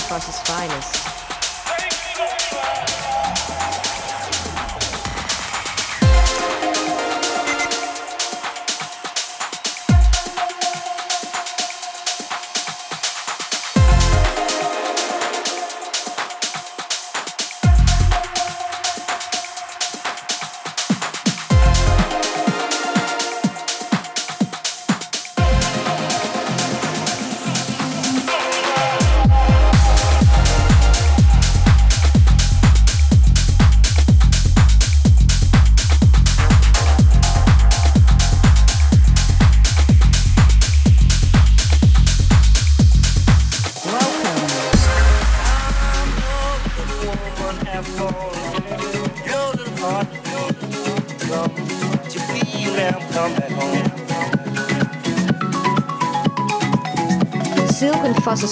Fuss's finest.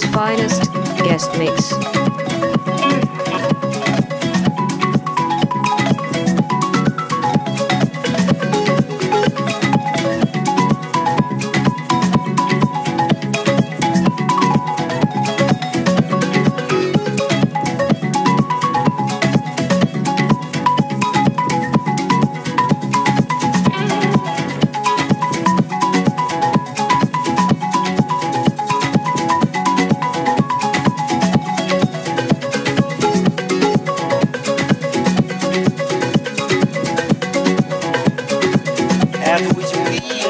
Finest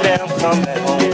Let them come back home.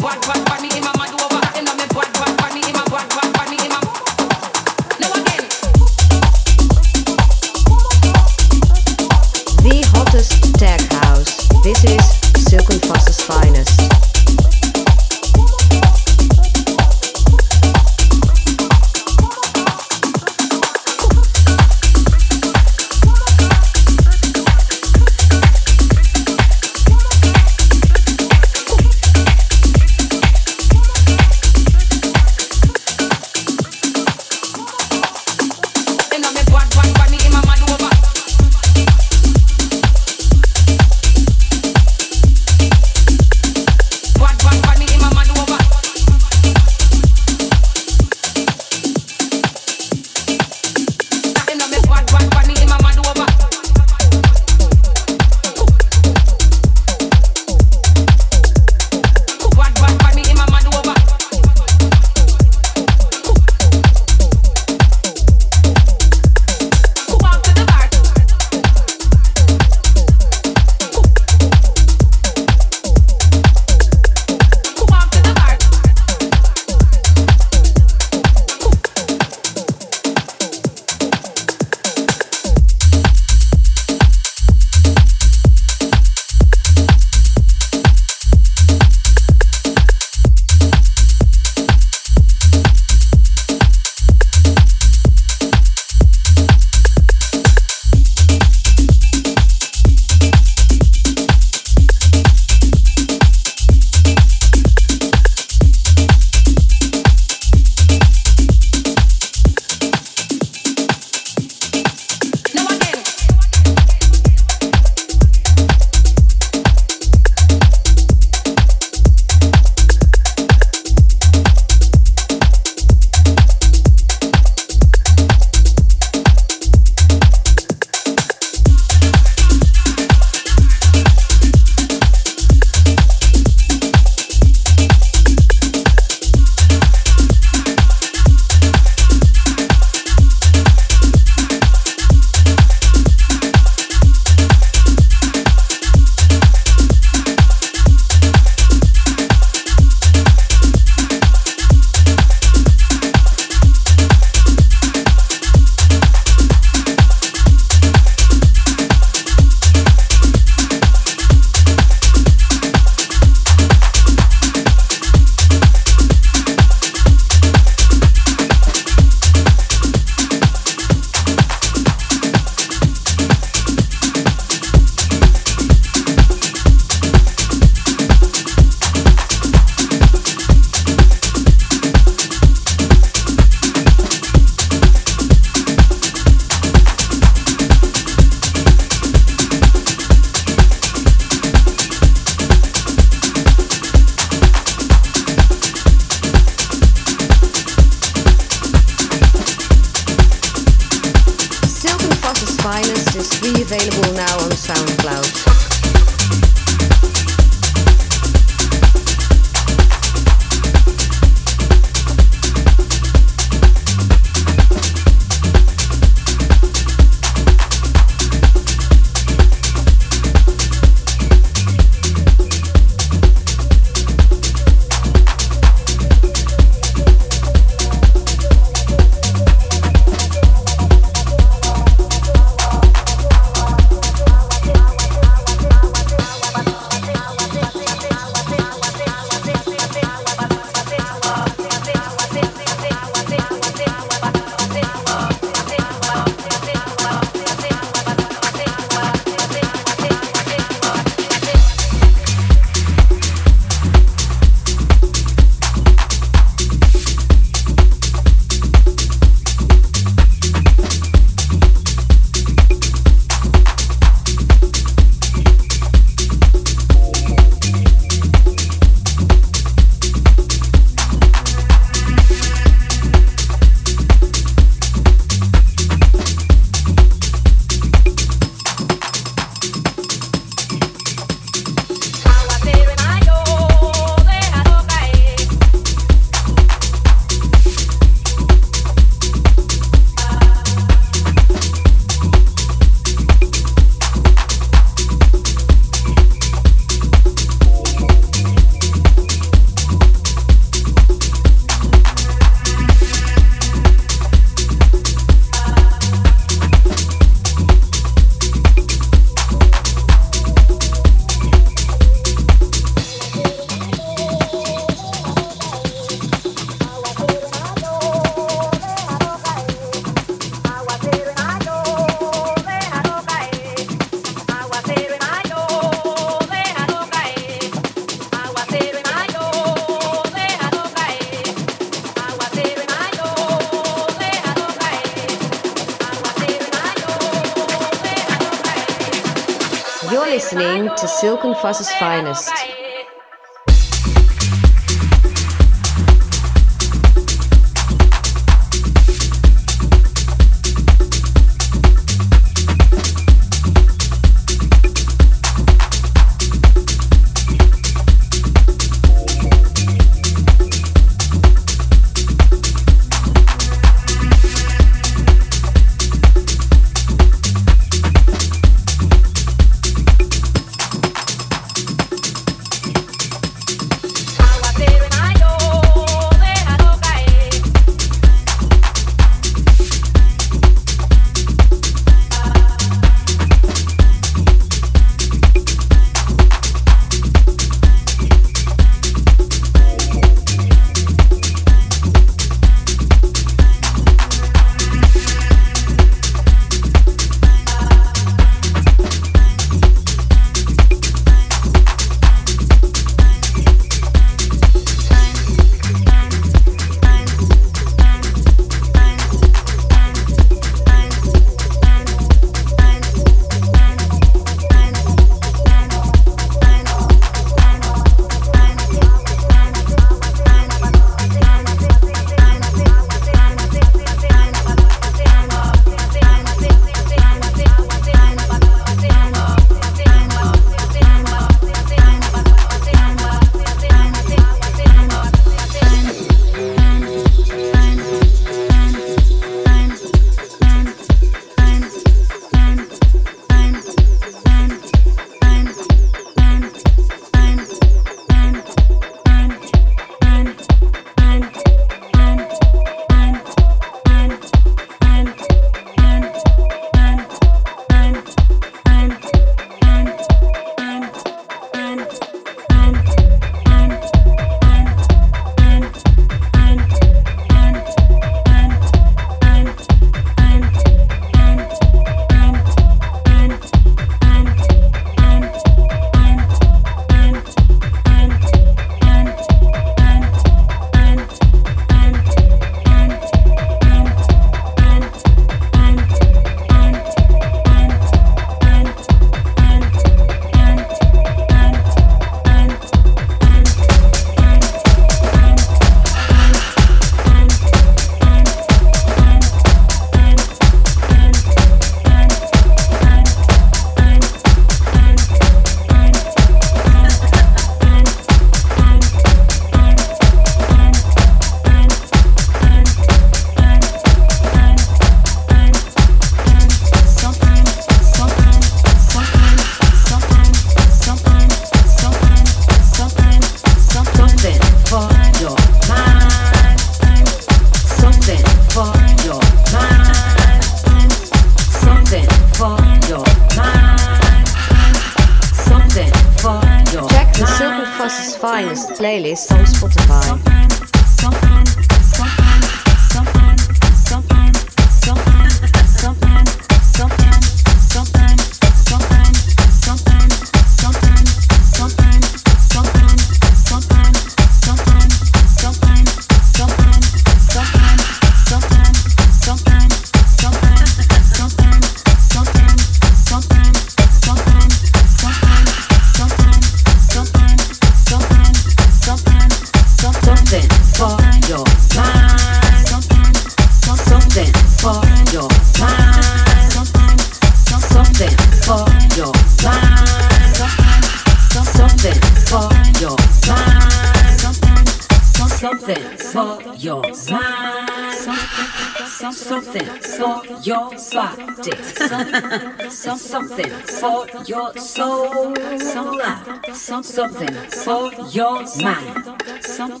something for your soul, some love, something for your mind, some,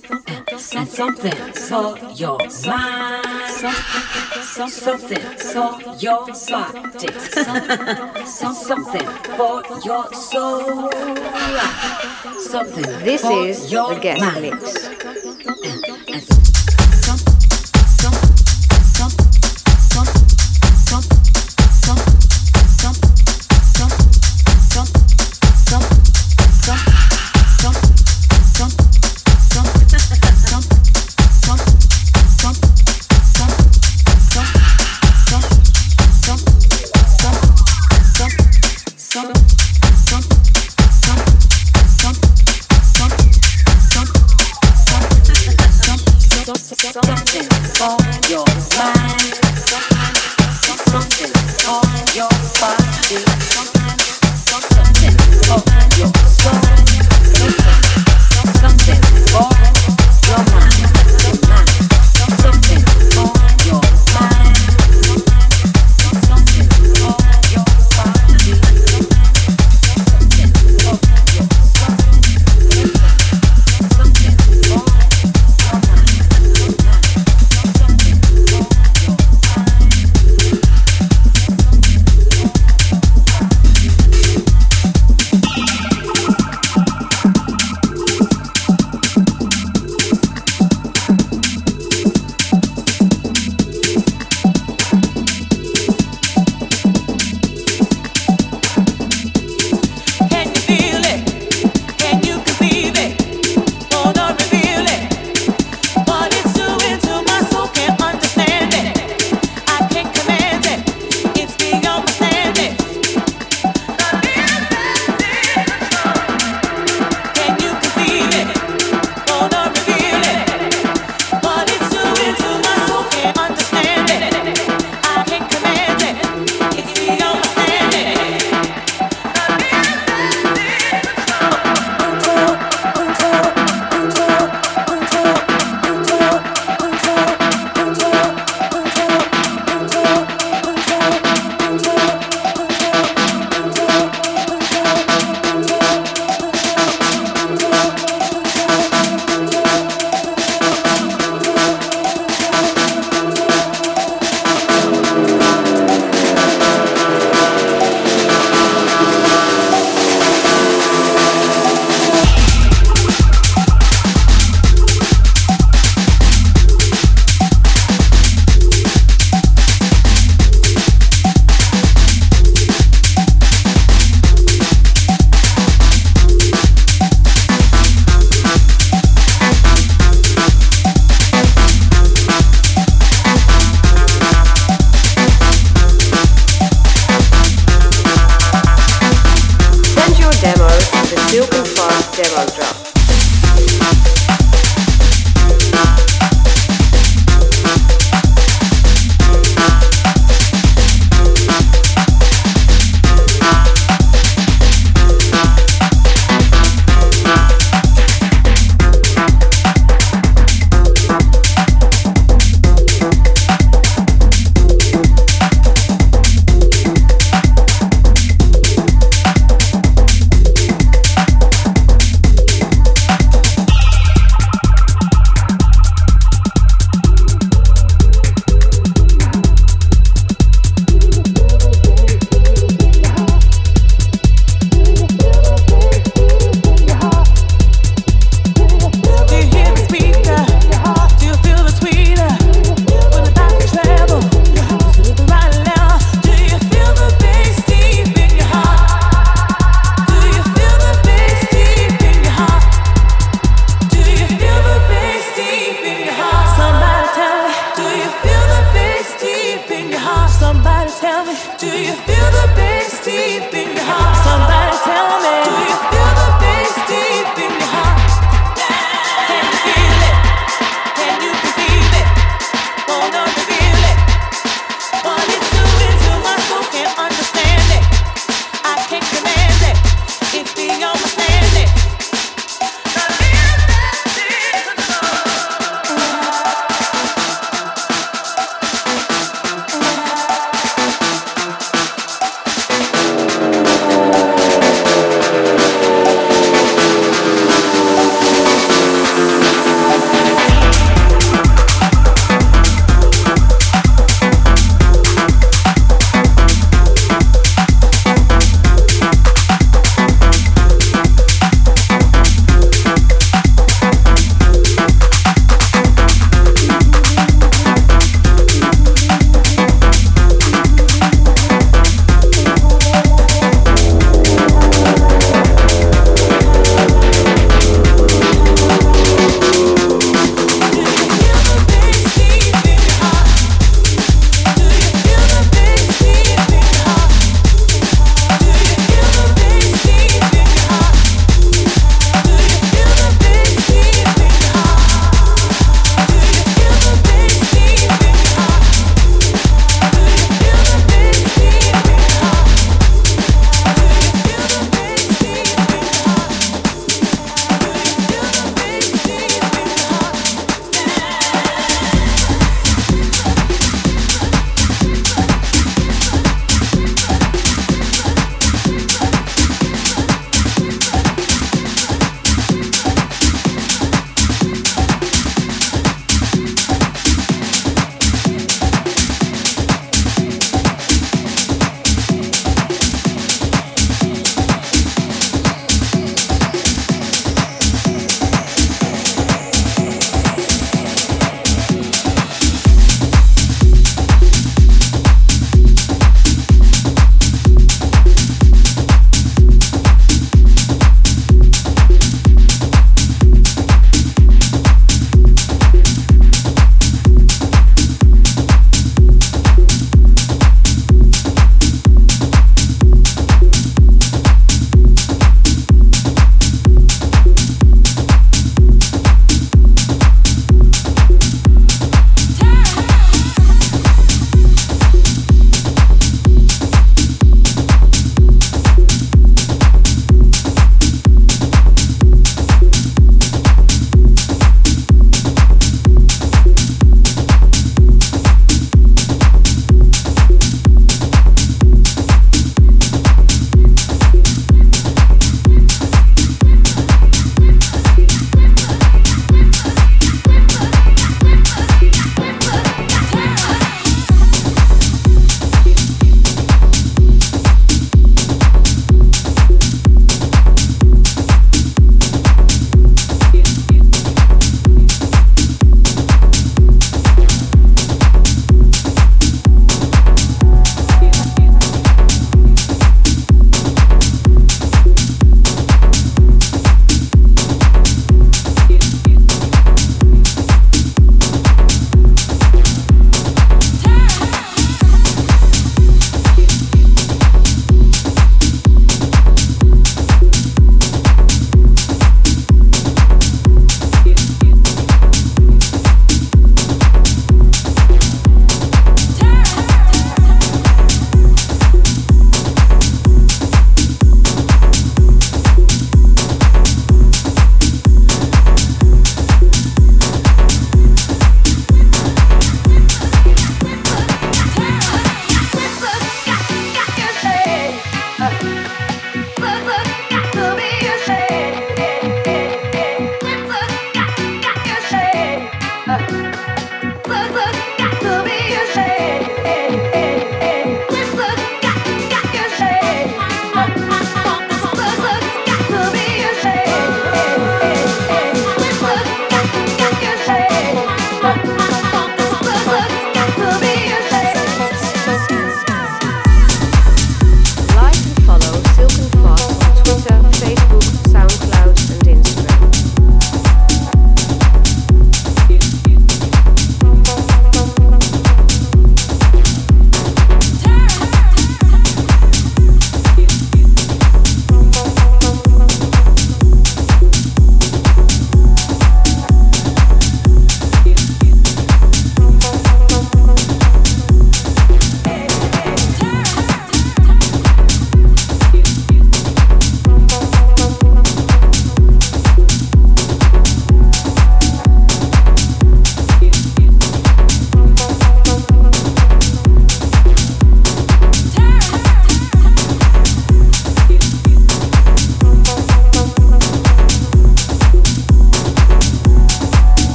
and something for your mind, some, something for your body, some, something for your soul, something. This is the guest mix.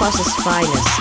Silken Fuss's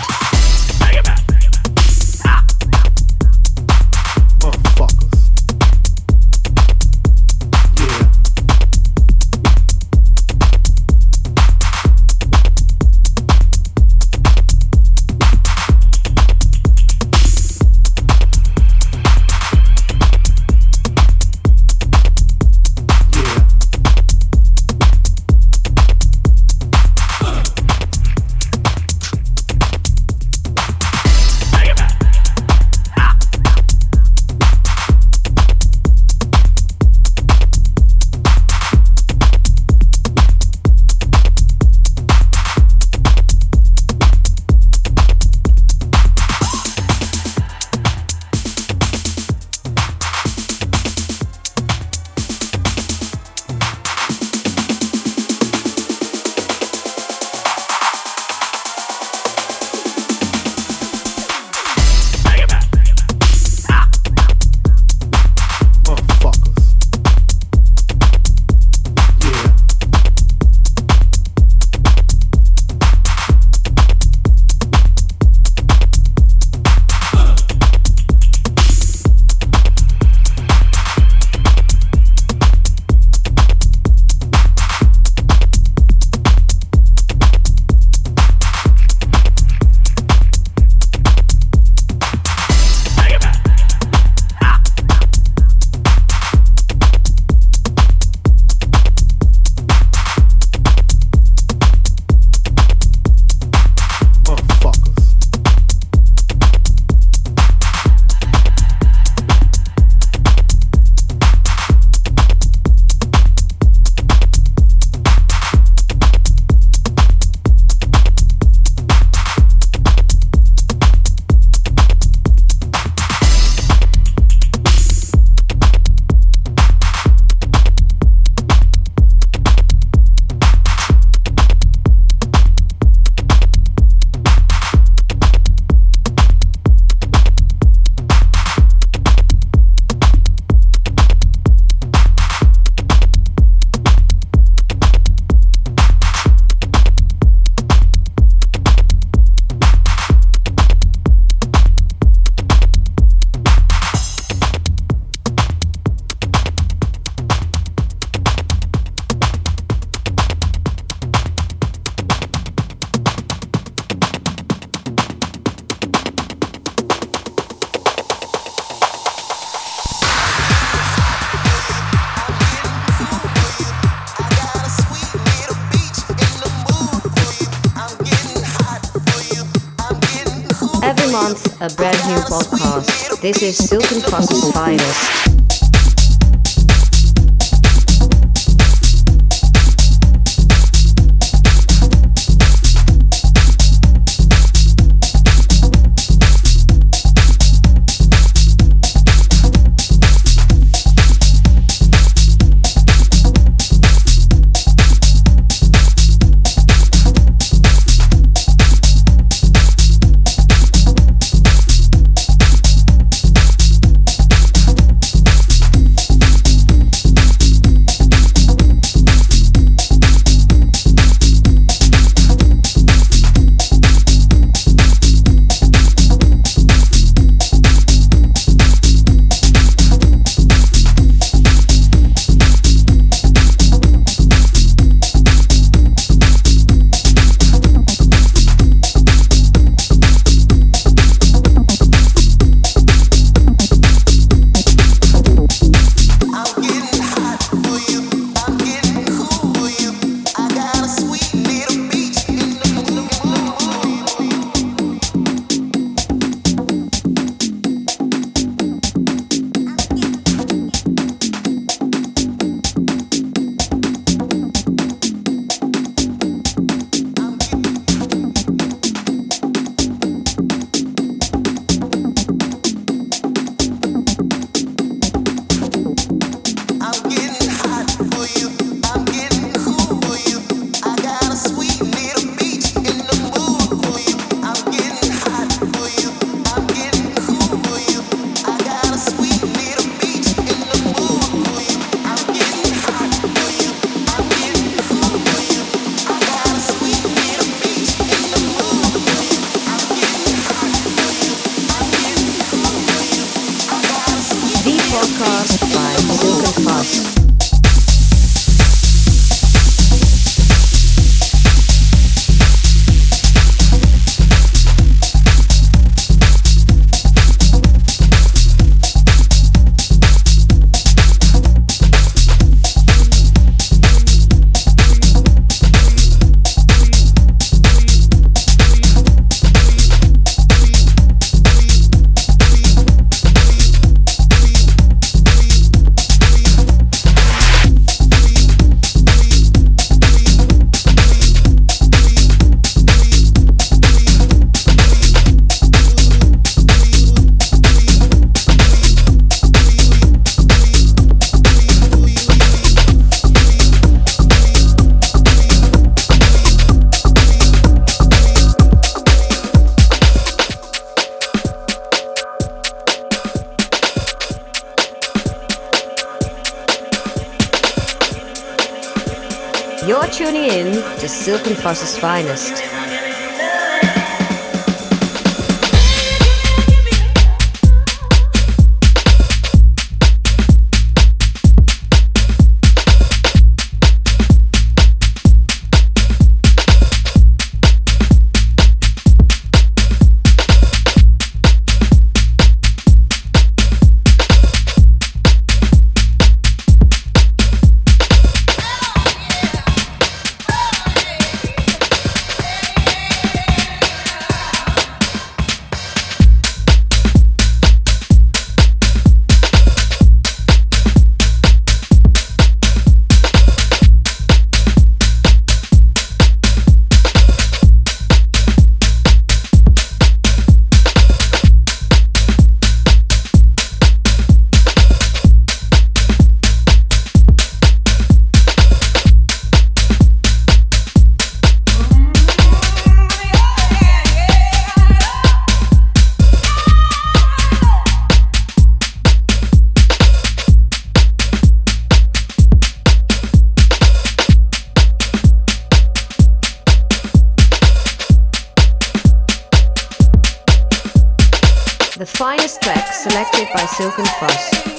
And finest.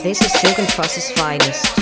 This is Silk and finest.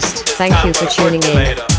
Finest. Thank you for tuning in.